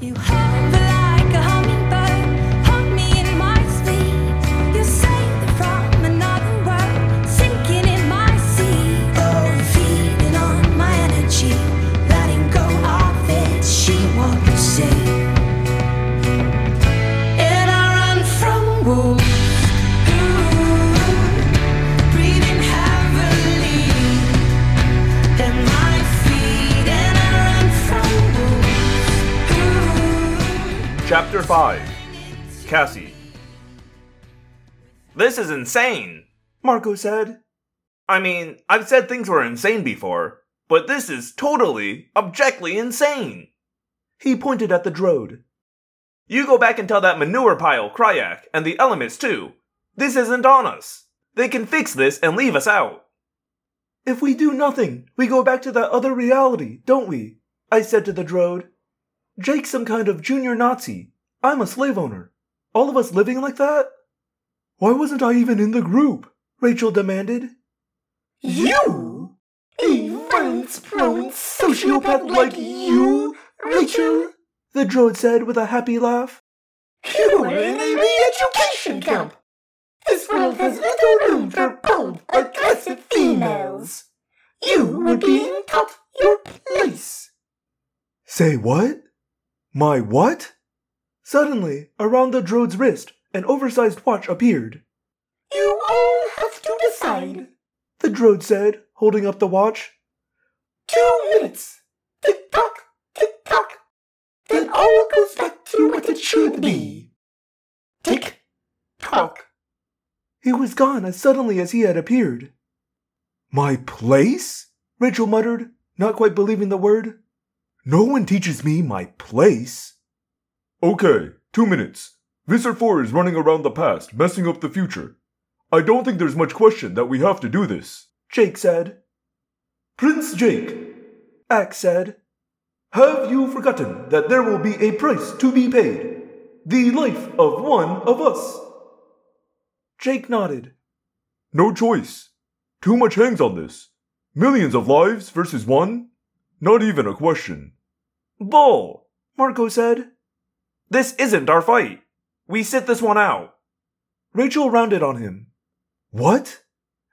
You hover Chapter 5 Cassie. This is insane, Marco said. I mean, I've said things were insane before, but this is totally, objectively insane. He pointed at the drode. You go back and tell that manure pile, Crayak, and the elements too. This isn't on us. They can fix this and leave us out. If we do nothing, we go back to that other reality, don't we? I said to the drode. Jake's some kind of junior Nazi. I'm a slave owner. All of us living like that? Why wasn't I even in the group? Rachel demanded. You? A violence prone sociopath like you, Rachel? The Drode said with a happy laugh. You were in a re education camp. This world has little room for bold, aggressive females. You were being taught your place. Say what? My what? Suddenly, around the Drode's wrist, an oversized watch appeared. You all have to decide. The droid said, holding up the watch. Two minutes. Tick tock, tick tock. Then all goes back to what it should be. Tick tock. He was gone as suddenly as he had appeared. My place? Rachel muttered, not quite believing the word. No one teaches me my place. Okay, two minutes. Visser 4 is running around the past, messing up the future. I don't think there's much question that we have to do this, Jake said. Prince Jake, Ax said, have you forgotten that there will be a price to be paid? The life of one of us. Jake nodded. No choice. Too much hangs on this. Millions of lives versus one? Not even a question. Bull, Marco said. This isn't our fight. We sit this one out. Rachel rounded on him. What?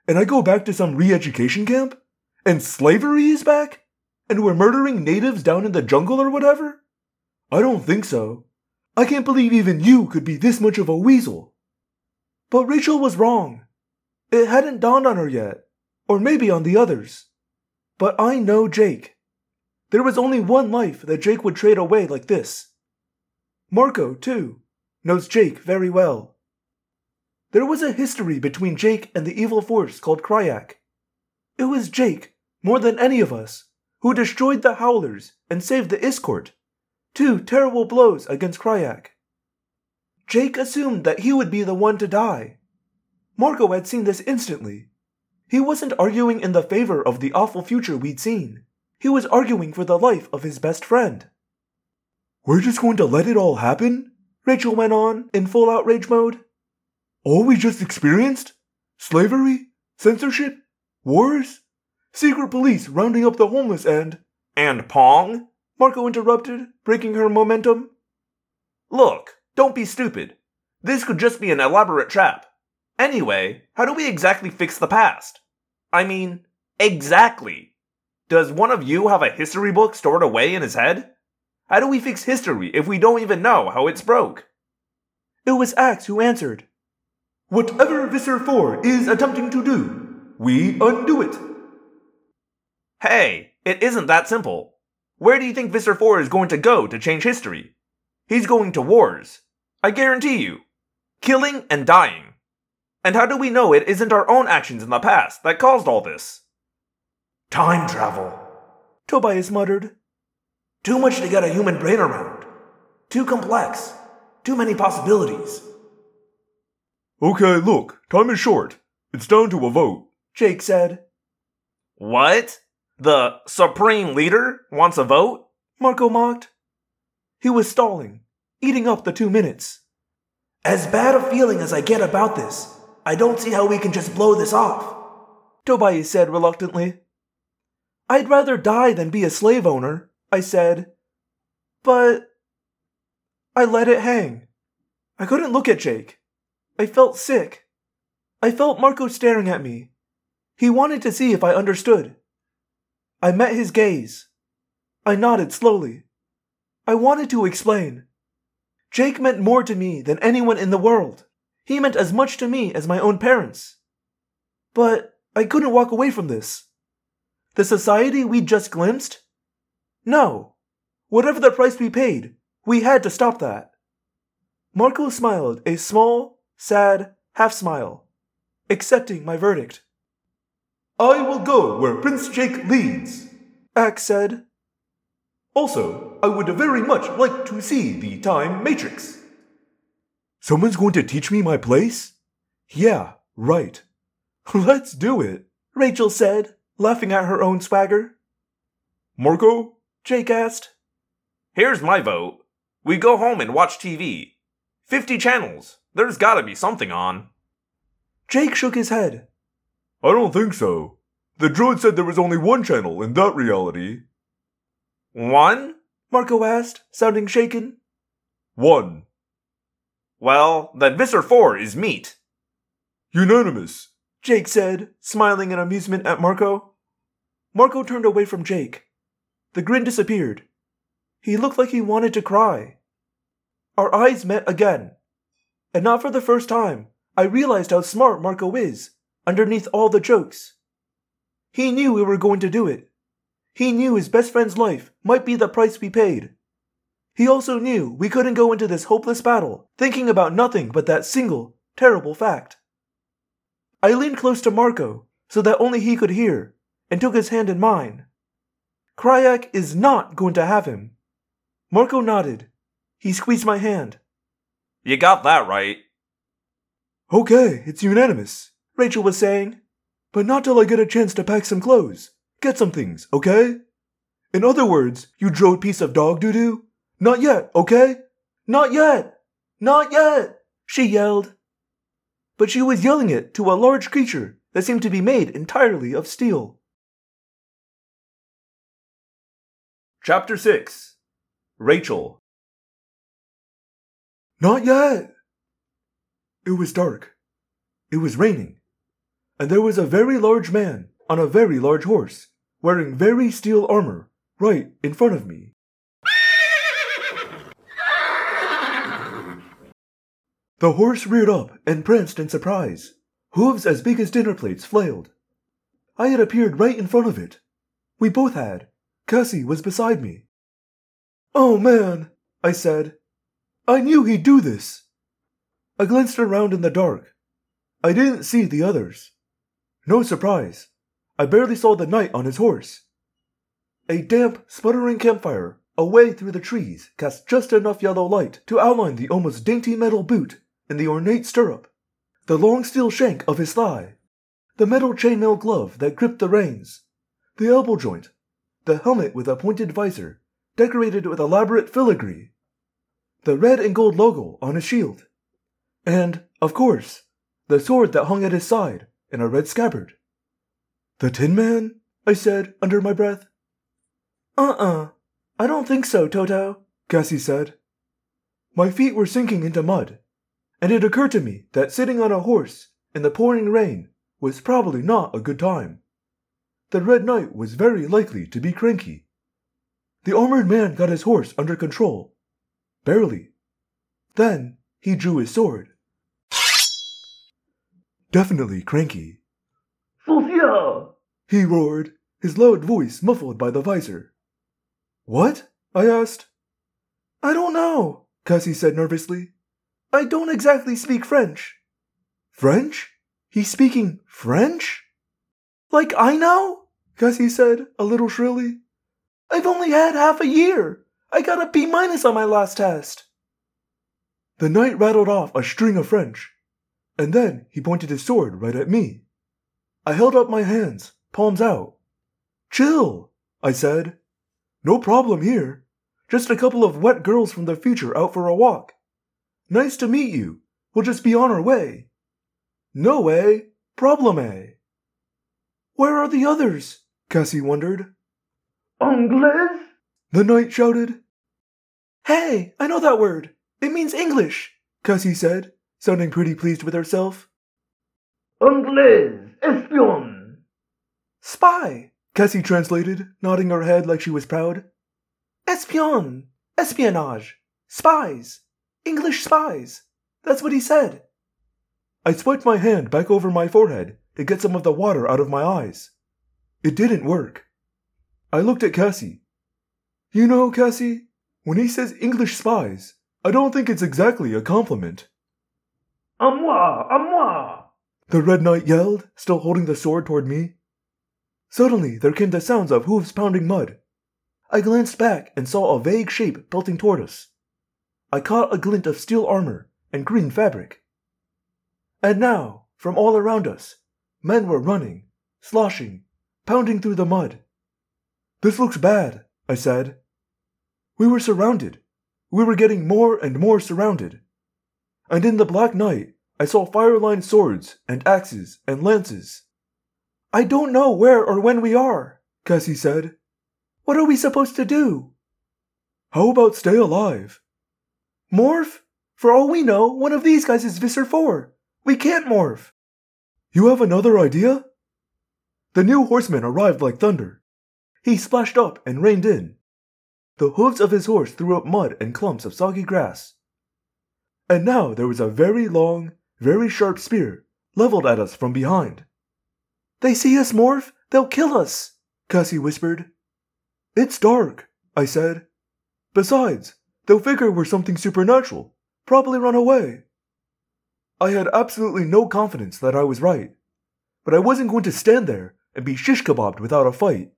And I go back to some re education camp? And slavery is back? And we're murdering natives down in the jungle or whatever? I don't think so. I can't believe even you could be this much of a weasel. But Rachel was wrong. It hadn't dawned on her yet, or maybe on the others. But I know Jake. There was only one life that Jake would trade away like this. Marco, too, knows Jake very well. There was a history between Jake and the evil force called Crayak. It was Jake, more than any of us, who destroyed the Howlers and saved the Iskoort, two terrible blows against Crayak. Jake assumed that he would be the one to die. Marco had seen this instantly. He wasn't arguing in the favor of the awful future we'd seen. He was arguing for the life of his best friend. We're just going to let it all happen? Rachel went on, in full outrage mode. All we just experienced? Slavery? Censorship? Wars? Secret police rounding up the homeless and. And Pong? Marco interrupted, breaking her momentum. Look, don't be stupid. This could just be an elaborate trap. Anyway, how do we exactly fix the past? I mean, exactly. Does one of you have a history book stored away in his head? How do we fix history if we don't even know how it's broke? It was Ax who answered. Whatever Visser 4 is attempting to do, we undo it. Hey, it isn't that simple. Where do you think Visser 4 is going to go to change history? He's going to wars. I guarantee you. Killing and dying. And how do we know it isn't our own actions in the past that caused all this? Time travel, Tobias muttered. Too much to get a human brain around. Too complex. Too many possibilities. Okay, look, time is short. It's down to a vote, Jake said. What? The Supreme Leader wants a vote? Marco mocked. He was stalling, eating up the two minutes. As bad a feeling as I get about this, I don't see how we can just blow this off, Tobias said reluctantly. I'd rather die than be a slave owner, I said. But. I let it hang. I couldn't look at Jake. I felt sick. I felt Marco staring at me. He wanted to see if I understood. I met his gaze. I nodded slowly. I wanted to explain. Jake meant more to me than anyone in the world. He meant as much to me as my own parents. But I couldn't walk away from this. The society we'd just glimpsed? No. Whatever the price we paid, we had to stop that. Marco smiled a small, sad half smile, accepting my verdict. I will go where Prince Jake leads, Ax said. Also, I would very much like to see the Time Matrix. Someone's going to teach me my place? Yeah, right. Let's do it, Rachel said, laughing at her own swagger. Marco? Jake asked. Here's my vote. We go home and watch TV. 50 channels. There's gotta be something on. Jake shook his head. I don't think so. The Drode said there was only one channel in that reality. One? Marco asked, sounding shaken. One. Well, then Visser 4 is meat. Unanimous, Jake said, smiling in amusement at Marco. Marco turned away from Jake. The grin disappeared. He looked like he wanted to cry. Our eyes met again. And not for the first time, I realized how smart Marco is, underneath all the jokes. He knew we were going to do it. He knew his best friend's life might be the price we paid. He also knew we couldn't go into this hopeless battle thinking about nothing but that single, terrible fact. I leaned close to Marco so that only he could hear and took his hand in mine. Crayak is not going to have him. Marco nodded. He squeezed my hand. You got that right. Okay, it's unanimous, Rachel was saying. But not till I get a chance to pack some clothes. Get some things, okay? In other words, you Drode piece of dog doo doo. Not yet, okay? Not yet! Not yet! She yelled. But she was yelling it to a large creature that seemed to be made entirely of steel. Chapter 6 Rachel Not yet! It was dark. It was raining. And there was a very large man on a very large horse, wearing very steel armor, right in front of me. The horse reared up and pranced in surprise. Hooves as big as dinner plates flailed. I had appeared right in front of it. We both had. Cassie was beside me. Oh man, I said. I knew he'd do this. I glanced around in the dark. I didn't see the others. No surprise. I barely saw the knight on his horse. A damp, sputtering campfire away through the trees cast just enough yellow light to outline the almost dainty metal boot and the ornate stirrup, the long steel shank of his thigh, the metal chainmail glove that gripped the reins, the elbow joint, the helmet with a pointed visor decorated with elaborate filigree, the red and gold logo on his shield, and, of course, the sword that hung at his side in a red scabbard. The Tin Man? I said under my breath. Uh uh, I don't think so, Toto, Cassie said. My feet were sinking into mud, and it occurred to me that sitting on a horse in the pouring rain was probably not a good time. The Red Knight was very likely to be cranky. The armored man got his horse under control. Barely. Then he drew his sword. Definitely cranky. Sophia! He roared, his loud voice muffled by the visor. What? I asked. I don't know, Cassie said nervously. I don't exactly speak French. French? He's speaking French? Like I know? Cassie said, a little shrilly. I've only had half a year. I got a B minus on my last test. The knight rattled off a string of French, and then he pointed his sword right at me. I held up my hands, palms out. Chill, I said. No problem here. Just a couple of wet girls from the future out for a walk. Nice to meet you. We'll just be on our way. No way. Problem A. Where are the others? Cassie wondered. Anglais? The knight shouted. Hey, I know that word. It means English, Cassie said, sounding pretty pleased with herself. Anglais, espion. Spy, Cassie translated, nodding her head like she was proud. Espion, espionage, spies, English spies. That's what he said. I swiped my hand back over my forehead to get some of the water out of my eyes. It didn't work. I looked at Cassie. You know, Cassie, when he says English spies, I don't think it's exactly a compliment. A moi, a moi. The Red Knight yelled, still holding the sword toward me. Suddenly, there came the sounds of hooves pounding mud. I glanced back and saw a vague shape pelting toward us. I caught a glint of steel armor and green fabric. And now, from all around us, men were running, sloshing, pounding through the mud. This looks bad, I said. We were surrounded. We were getting more and more surrounded. And in the black night, I saw fire lined swords and axes and lances. I don't know where or when we are, Cassie said. What are we supposed to do? How about stay alive? Morph? For all we know, one of these guys is Visser 4. We can't morph. You have another idea? The new horseman arrived like thunder. He splashed up and reined in. The hooves of his horse threw up mud and clumps of soggy grass. And now there was a very long, very sharp spear leveled at us from behind. They see us, Morph! They'll kill us! Cassie whispered. It's dark, I said. Besides, they'll figure we're something supernatural, probably run away. I had absolutely no confidence that I was right, but I wasn't going to stand there and be shish kebabbed without a fight.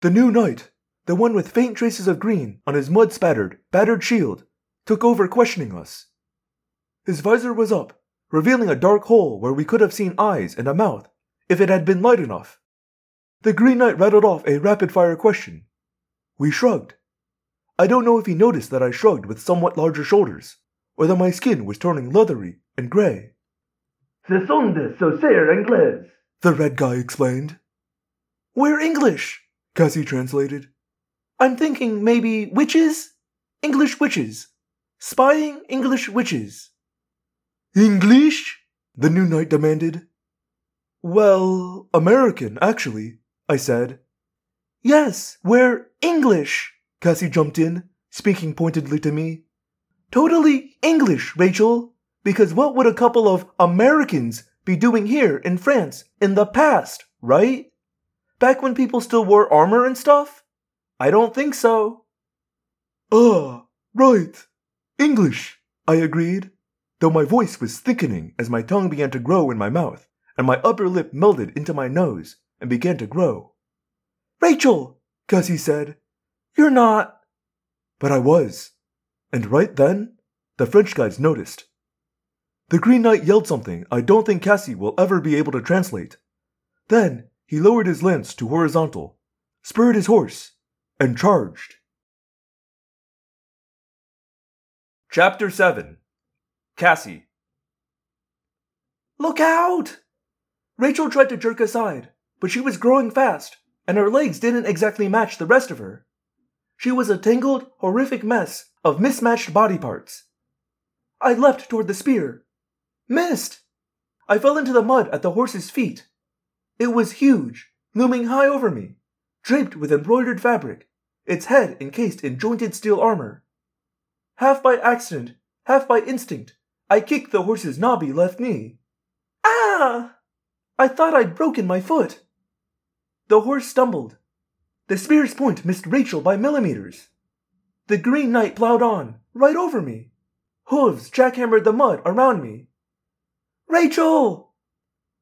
The new knight, the one with faint traces of green on his mud spattered, battered shield, took over questioning us. His visor was up, revealing a dark hole where we could have seen eyes and a mouth if it had been light enough. The Green Knight rattled off a rapid fire question. We shrugged. I don't know if he noticed that I shrugged with somewhat larger shoulders, or that my skin was turning leathery and gray. Ce sont des saucers anglais. The red guy explained. We're English, Cassie translated. I'm thinking maybe witches? English witches. Spying English witches. English? The new knight demanded. Well, American, actually, I said. Yes, we're English, Cassie jumped in, speaking pointedly to me. Totally English, Rachel, because what would a couple of Americans be doing here in France in the past, right? Back when people still wore armor and stuff? I don't think so. Ah, right. English, I agreed, though my voice was thickening as my tongue began to grow in my mouth and my upper lip melded into my nose and began to grow. Rachel, Cassie said, you're not. But I was. And right then, the French guys noticed. The Green Knight yelled something I don't think Cassie will ever be able to translate. Then he lowered his lance to horizontal, spurred his horse, and charged. Chapter 7 Cassie. Look out! Rachel tried to jerk aside, but she was growing fast, and her legs didn't exactly match the rest of her. She was a tangled, horrific mess of mismatched body parts. I leapt toward the spear. Missed! I fell into the mud at the horse's feet. It was huge, looming high over me, draped with embroidered fabric, its head encased in jointed steel armor. Half by accident, half by instinct, I kicked the horse's knobby left knee. Ah! I thought I'd broken my foot. The horse stumbled. The spear's point missed Rachel by millimeters. The Green Knight plowed on, right over me. Hooves jackhammered the mud around me. Rachel!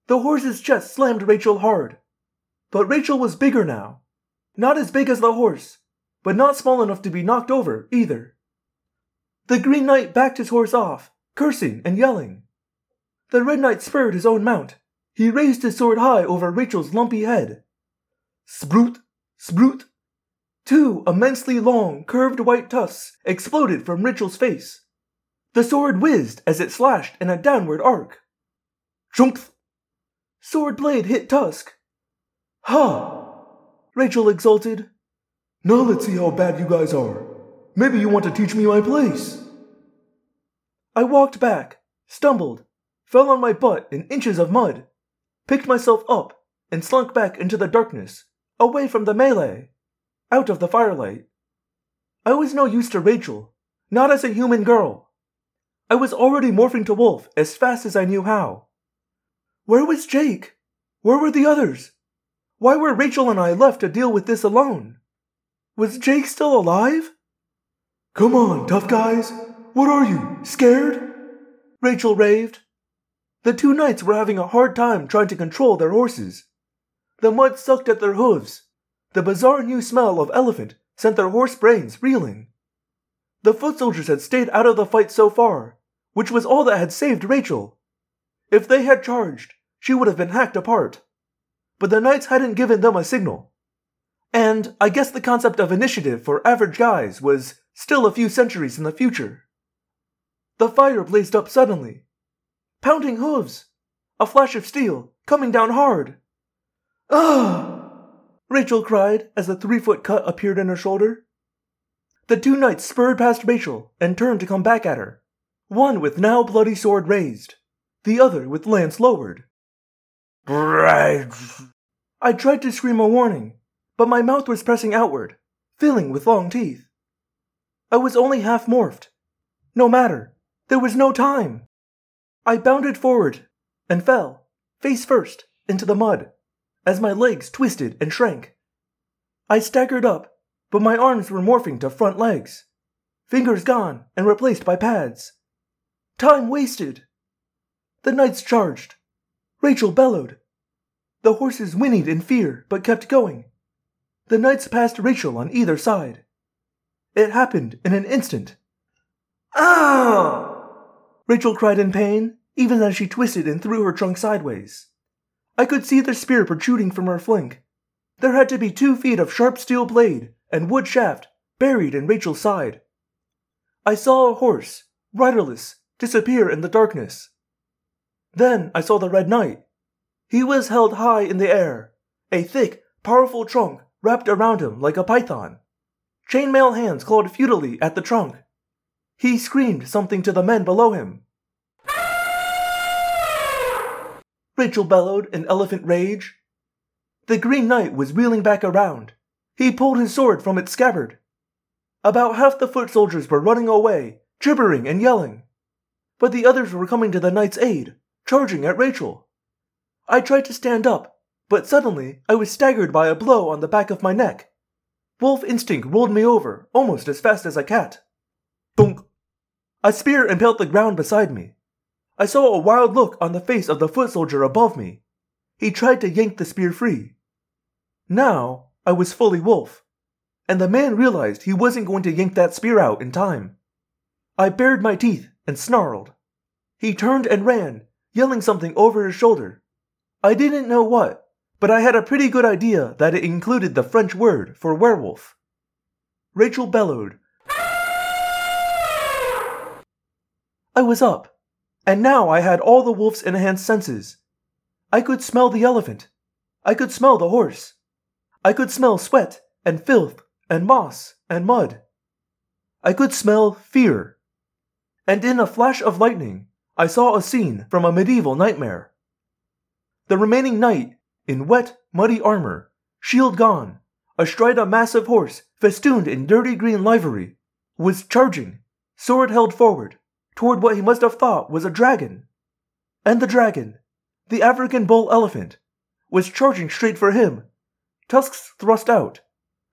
The horse's chest slammed Rachel hard. But Rachel was bigger now. Not as big as the horse, but not small enough to be knocked over either. The Green Knight backed his horse off, cursing and yelling. The Red Knight spurred his own mount. He raised his sword high over Rachel's lumpy head. Sprout, sprout. Two immensely long, curved white tusks exploded from Rachel's face. The sword whizzed as it slashed in a downward arc. Chunkth! Sword blade hit tusk. Ha! Rachel exulted. Now let's see how bad you guys are. Maybe you want to teach me my place. I walked back, stumbled, fell on my butt in inches of mud, picked myself up, and slunk back into the darkness, away from the melee, out of the firelight. I was no use to Rachel, not as a human girl. I was already morphing to wolf as fast as I knew how. Where was Jake? Where were the others? Why were Rachel and I left to deal with this alone? Was Jake still alive? Come on, tough guys. What are you, scared? Rachel raved. The two knights were having a hard time trying to control their horses. The mud sucked at their hooves. The bizarre new smell of elephant sent their horse brains reeling. The foot soldiers had stayed out of the fight so far, which was all that had saved Rachel. If they had charged, she would have been hacked apart. But the knights hadn't given them a signal. And I guess the concept of initiative for average guys was still a few centuries in the future. The fire blazed up suddenly. Pounding hooves! A flash of steel, coming down hard. Ah! Rachel cried as a three foot cut appeared in her shoulder. The two knights spurred past Rachel and turned to come back at her, one with now bloody sword raised, the other with lance lowered. I tried to scream a warning, but my mouth was pressing outward, filling with long teeth. I was only half morphed. No matter, there was no time. I bounded forward and fell, face first, into the mud, as my legs twisted and shrank. I staggered up, but my arms were morphing to front legs, fingers gone and replaced by pads. Time wasted. The knights charged. Rachel bellowed. The horses whinnied in fear but kept going. The knights passed Rachel on either side. It happened in an instant. Ah! Rachel cried in pain, even as she twisted and threw her trunk sideways. I could see the spear protruding from her flank. There had to be two feet of sharp steel blade and wood shaft buried in Rachel's side. I saw a horse, riderless, disappear in the darkness. Then I saw the Red Knight. He was held high in the air, a thick, powerful trunk wrapped around him like a python. Chainmail hands clawed futilely at the trunk. He screamed something to the men below him. Rachel bellowed in elephant rage. The Green Knight was wheeling back around. He pulled his sword from its scabbard. About half the foot soldiers were running away, gibbering and yelling. But the others were coming to the knight's aid, charging at Rachel. I tried to stand up, but suddenly I was staggered by a blow on the back of my neck. Wolf instinct rolled me over almost as fast as a cat. Thunk! A spear impaled the ground beside me. I saw a wild look on the face of the foot soldier above me. He tried to yank the spear free. Now I was fully wolf, and the man realized he wasn't going to yank that spear out in time. I bared my teeth and snarled. He turned and ran, yelling something over his shoulder. I didn't know what, but I had a pretty good idea that it included the French word for werewolf. Rachel bellowed. I was up, and now I had all the wolf's enhanced senses. I could smell the elephant. I could smell the horse. I could smell sweat and filth and moss and mud. I could smell fear. And in a flash of lightning, I saw a scene from a medieval nightmare. The remaining knight, in wet, muddy armor, shield gone, astride a massive horse festooned in dirty green livery, was charging, sword held forward, toward what he must have thought was a dragon. And the dragon, the African bull elephant, was charging straight for him, tusks thrust out,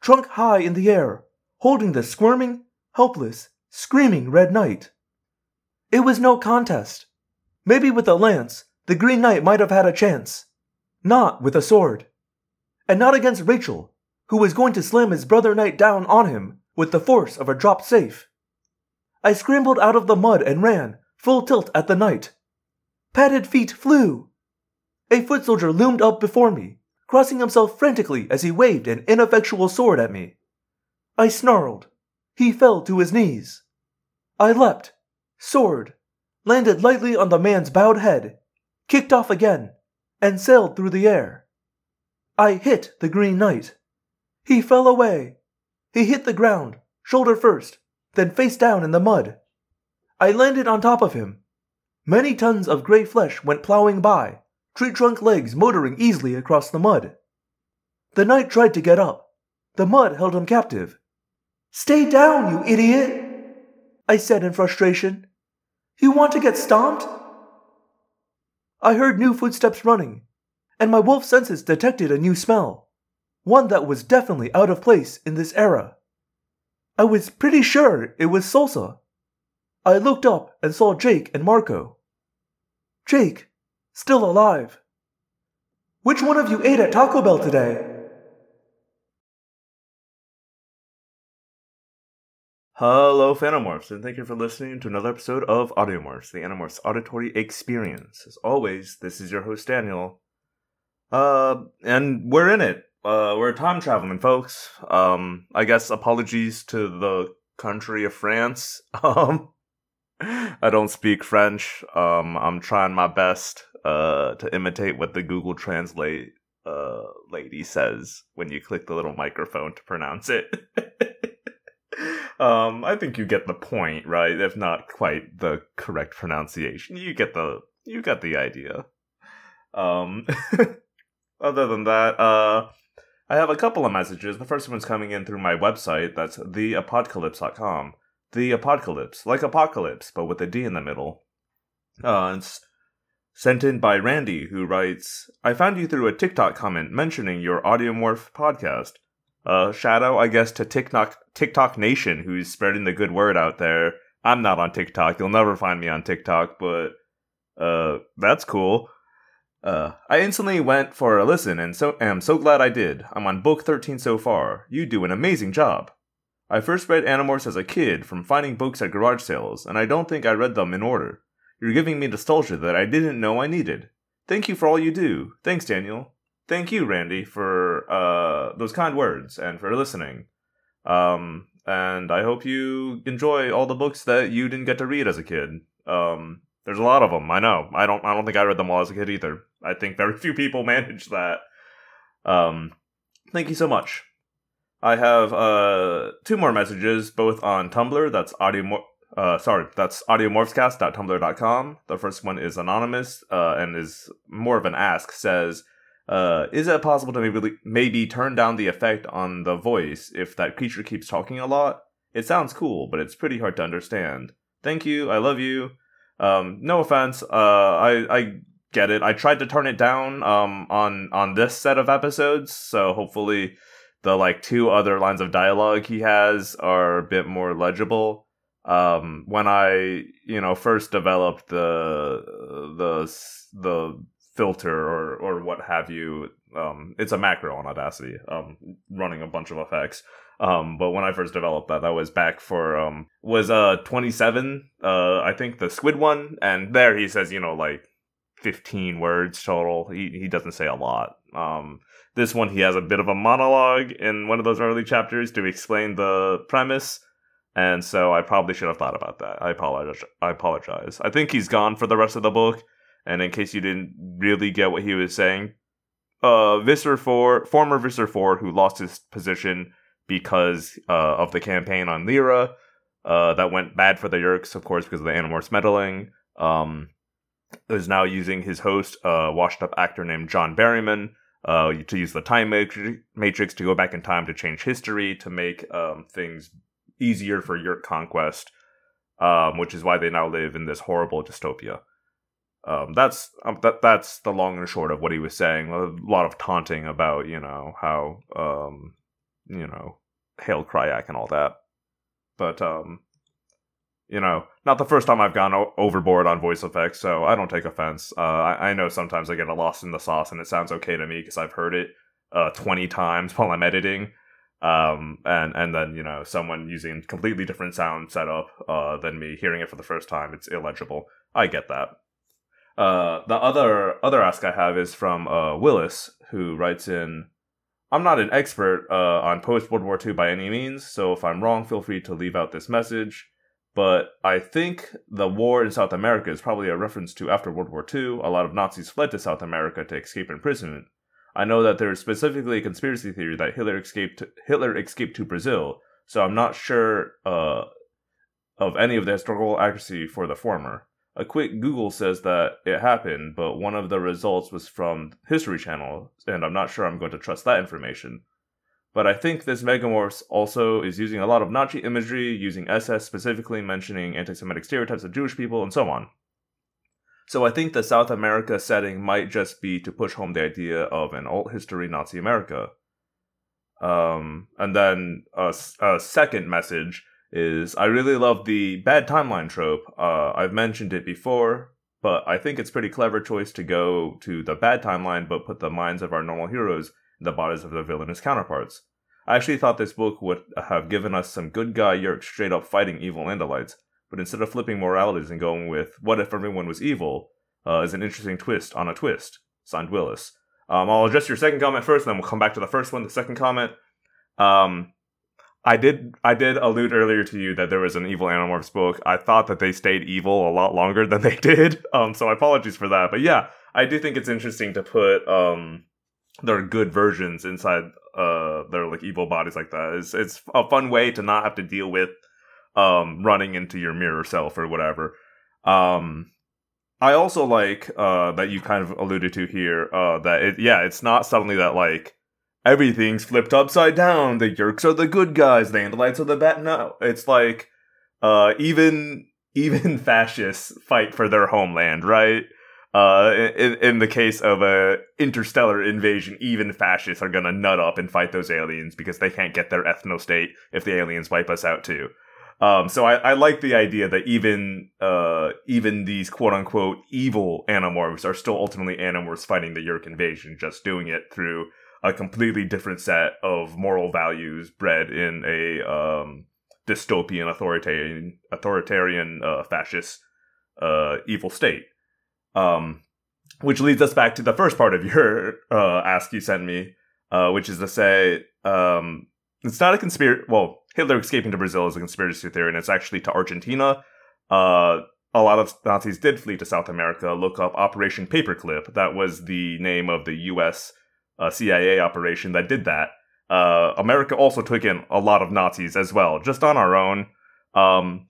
trunk high in the air, holding the squirming, helpless, screaming Red Knight. It was no contest. Maybe with a lance, the Green Knight might have had a chance. Not with a sword. And not against Rachel, who was going to slam his brother knight down on him with the force of a dropped safe. I scrambled out of the mud and ran, full tilt at the knight. Padded feet flew. A foot soldier loomed up before me, crossing himself frantically as he waved an ineffectual sword at me. I snarled. He fell to his knees. I leapt, soared, landed lightly on the man's bowed head, kicked off again, and sailed through the air. I hit the Green Knight. He fell away. He hit the ground, shoulder first, then face down in the mud. I landed on top of him. Many tons of gray flesh went plowing by, tree trunk legs motoring easily across the mud. The knight tried to get up. The mud held him captive. Stay down, you idiot! I said in frustration. You want to get stomped? I heard new footsteps running, and my wolf senses detected a new smell, one that was definitely out of place in this era. I was pretty sure it was salsa. I looked up and saw Jake and Marco. Jake, still alive. Which one of you ate at Taco Bell today? Hello, Phantomorphs, and thank you for listening to another episode of Audiomorphs, the Animorphs auditory experience. As always, this is your host, Daniel. Uh, and we're in it. Uh, we're time traveling, folks. Um, I guess apologies to the country of France. Um, I don't speak French. Um, I'm trying my best, uh, to imitate what the Google Translate, uh, lady says when you click the little microphone to pronounce it. um, I think you get the point, right? If not quite the correct pronunciation, you get the you get the idea. Um, other than that, uh, I have a couple of messages. The first one's coming in through my website. That's theapodcalypse.com. The apodcalypse, like apocalypse, but with a D in the middle. Uh, it's sent in by Randy, who writes, "I found you through a TikTok comment mentioning your Audiomorph podcast." Uh, Shadow, I guess, to TikTok TikTok Nation, who's spreading the good word out there. I'm not on TikTok. You'll never find me on TikTok, but uh, that's cool. Uh, I instantly went for a listen, and so am so glad I did. I'm on book 13 so far. You do an amazing job. I first read Animorphs as a kid from finding books at garage sales, and I don't think I read them in order. You're giving me nostalgia that I didn't know I needed. Thank you for all you do. Thanks, Daniel. Thank you, Randy, for uh, those kind words and for listening. Um, and I hope you enjoy all the books that you didn't get to read as a kid. Um, there's a lot of them. I know. I don't. I don't think I read them all as a kid either. I think very few people manage that. Um, thank you so much. I have uh two more messages, both on Tumblr. That's audio. Uh, sorry, that's audiomorphscast.tumblr.com. The first one is anonymous uh, and is more of an ask. Says, uh, "Is it possible to maybe maybe turn down the effect on the voice if that creature keeps talking a lot? It sounds cool, but it's pretty hard to understand. Thank you. I love you. Um, no offense. Uh, I I get it. I tried to turn it down um on on this set of episodes, so hopefully the like two other lines of dialogue he has are a bit more legible. Um, when I you know first developed the the the filter or or what have you, um, it's a macro on Audacity, um, running a bunch of effects. Um, but when I first developed that, that was back for um was uh 27, uh I think the squid one, and there he says you know like 15 words total. He he doesn't say a lot. Um, this one he has a bit of a monologue in one of those early chapters to explain the premise. And so I probably should have thought about that. I apologize. I apologize. I think he's gone for the rest of the book. And in case you didn't really get what he was saying, uh, Visser Four, former Visser Four, who lost his position because uh, of the campaign on Leera, uh, that went bad for the Yeerks, of course, because of the Animorphs meddling. Um, is now using his host, a washed up actor named John Berryman, uh, to use the time matri- matrix to go back in time to change history to make um, things easier for Yeerk conquest, um, which is why they now live in this horrible dystopia. Um, that's um, that that's the long and short of what he was saying. A lot of taunting about you know how um, you know hail Crayak and all that, but um, you know, not the first time I've gone o- overboard on voice effects, so I don't take offense. Uh, I-, I know sometimes I get lost in the sauce, and it sounds okay to me because I've heard it uh, twenty times while I'm editing, um, and and then you know someone using completely different sound setup uh, than me hearing it for the first time, it's illegible. I get that. Uh, the other other ask I have is from uh, Willis, who writes in. I'm not an expert uh, on post World War II by any means, so if I'm wrong, feel free to leave out this message but I think the war in South America is probably a reference to after World War II. A lot of Nazis fled to South America to escape imprisonment. I know that there is specifically a conspiracy theory that Hitler escaped Hitler escaped to Brazil, so I'm not sure uh, of any of the historical accuracy for the former. A quick Google says that it happened, but one of the results was from History Channel, and I'm not sure I'm going to trust that information. But I think this Megamorphs also is using a lot of Nazi imagery, using SS specifically, mentioning anti Semitic stereotypes of Jewish people, and so on. So I think the South America setting might just be to push home the idea of an alt history Nazi America. Um, and then a, a second message is I really love the bad timeline trope. Uh, I've mentioned it before, but I think it's pretty clever choice to go to the bad timeline, but put the minds of our normal heroes in the bodies of their villainous counterparts. I actually thought this book would have given us some good guy Yeerk straight up fighting evil Andalites, but instead of flipping moralities and going with what if everyone was evil, uh, is an interesting twist on a twist. Signed Willis. Um, I'll address your second comment first, and then we'll come back to the first one. The second comment, um, I did I did allude earlier to you that there was an evil Animorphs book. I thought that they stayed evil a lot longer than they did. Um, so apologies for that. But yeah, I do think it's interesting to put um their good versions inside uh their like evil bodies like that. It's it's a fun way to not have to deal with um running into your mirror self or whatever. Um I also like uh that you kind of alluded to here uh that it yeah, it's not suddenly that like everything's flipped upside down. The Yeerks are the good guys, the Andalites are the bad. No, it's like uh, even even fascists fight for their homeland, right? Uh, in, in the case of a interstellar invasion, even fascists are gonna nut up and fight those aliens because they can't get their ethno state if the aliens wipe us out too. Um, so I, I like the idea that even uh, even these quote unquote evil animorphs are still ultimately animorphs fighting the Yeerk invasion, just doing it through a completely different set of moral values bred in a um, dystopian authoritarian authoritarian uh, fascist uh, evil state. Um, which leads us back to the first part of your uh, ask you sent me, uh, which is to say um, it's not a conspiracy. Well, Hitler escaping to Brazil is a conspiracy theory, and it's actually to Argentina. Uh, a lot of Nazis did flee to South America. Look up Operation Paperclip. That was the name of the U.S uh, CIA operation that did that. Uh, America also took in a lot of Nazis as well, just on our own. Um,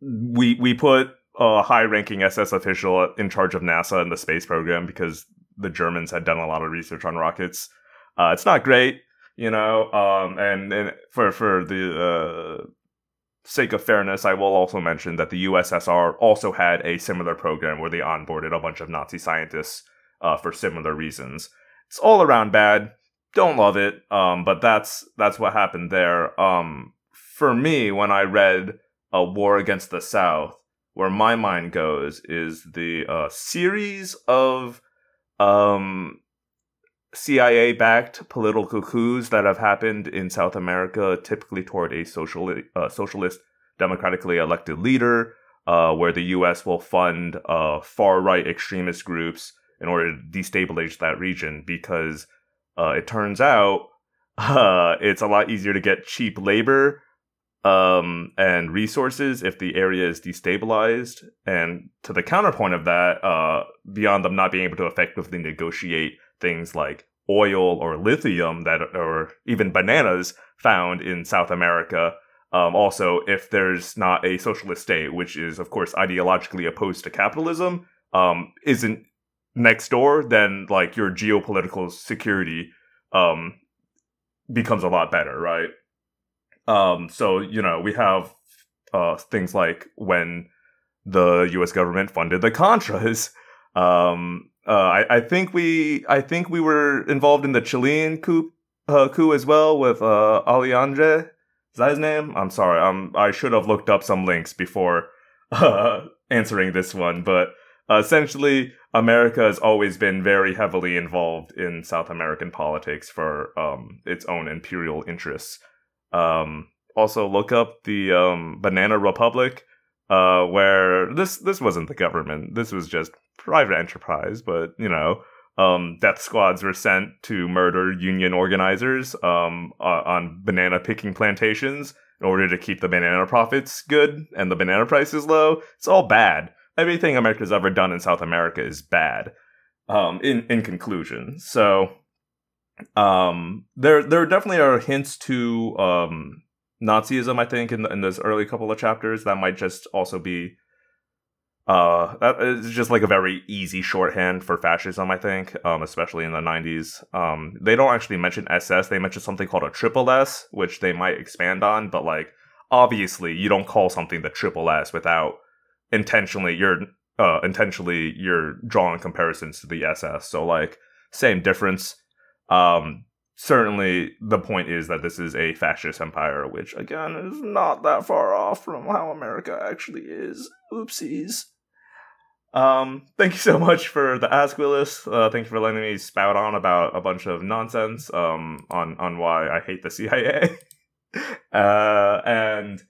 we we put a high-ranking SS official in charge of NASA and the space program because the Germans had done a lot of research on rockets. Uh, it's not great, you know. Um, and, and for for the uh, sake of fairness, I will also mention that the USSR also had a similar program where they onboarded a bunch of Nazi scientists uh, for similar reasons it's all around bad. Don't love it. Um, but that's that's what happened there. Um, for me, when I read a War Against the South, where my mind goes is the uh, series of um, CIA backed political coups that have happened in South America, typically toward a social, uh, socialist, democratically elected leader, uh, where the U.S. will fund uh, far right extremist groups in order to destabilize that region because uh, it turns out uh, it's a lot easier to get cheap labor um, and resources if the area is destabilized. And to the counterpoint of that, uh, beyond them not being able to effectively negotiate things like oil or lithium that or even bananas found in South America. Um, also, if there's not a socialist state, which is of course ideologically opposed to capitalism, um, isn't next door, then like your geopolitical security um becomes a lot better, right? Um so, you know, we have uh things like when the US government funded the Contras. Um uh I, I think we I think we were involved in the Chilean coup uh, coup as well with uh Alejandre. Is that his name? I'm sorry. Um I should have looked up some links before uh answering this one, but uh, essentially, America has always been very heavily involved in South American politics for um, its own imperial interests. Um, also, look up the um, Banana Republic, uh, where this this wasn't the government. This was just private enterprise, but you know, um, death squads were sent to murder union organizers um, on banana picking plantations in order to keep the banana profits good and the banana prices low. It's all bad everything America's ever done in South America is bad. Um, in in conclusion, so um, there there definitely are hints to um, Nazism. I think in in those early couple of chapters, that might just also be uh that is just like a very easy shorthand for fascism. I think, um, especially in the '90s. Um, they don't actually mention SS. They mention something called a triple S, which they might expand on, but like obviously you don't call something the triple S without intentionally you're uh intentionally you're drawing comparisons to the SS. So like same difference. Um certainly the point is that this is a fascist empire, which again is not that far off from how America actually is. Oopsies. Um, thank you so much for the Ask Willis. Uh, thank you for letting me spout on about a bunch of nonsense um, on on why I hate the CIA. uh, and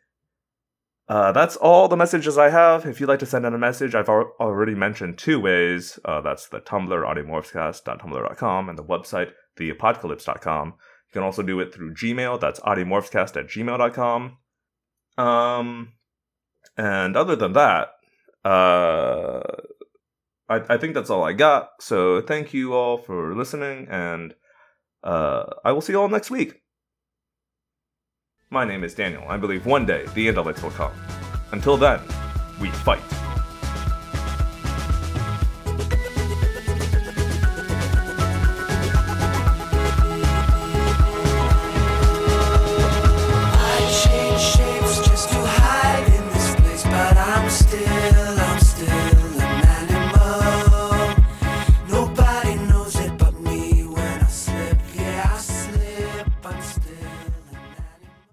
uh, that's all the messages I have. If you'd like to send in a message, I've al- already mentioned two ways. Uh, that's the Tumblr, audiomorphscast.tumblr.com, and the website, theapodcalypse.com. You can also do it through Gmail. That's audiomorphscast at gmail.com. Um, and other than that, uh, I, I think that's all I got. So thank you all for listening, and uh, I will see you all next week. My name is Daniel. I believe one day the intellects will come. Until then, we fight.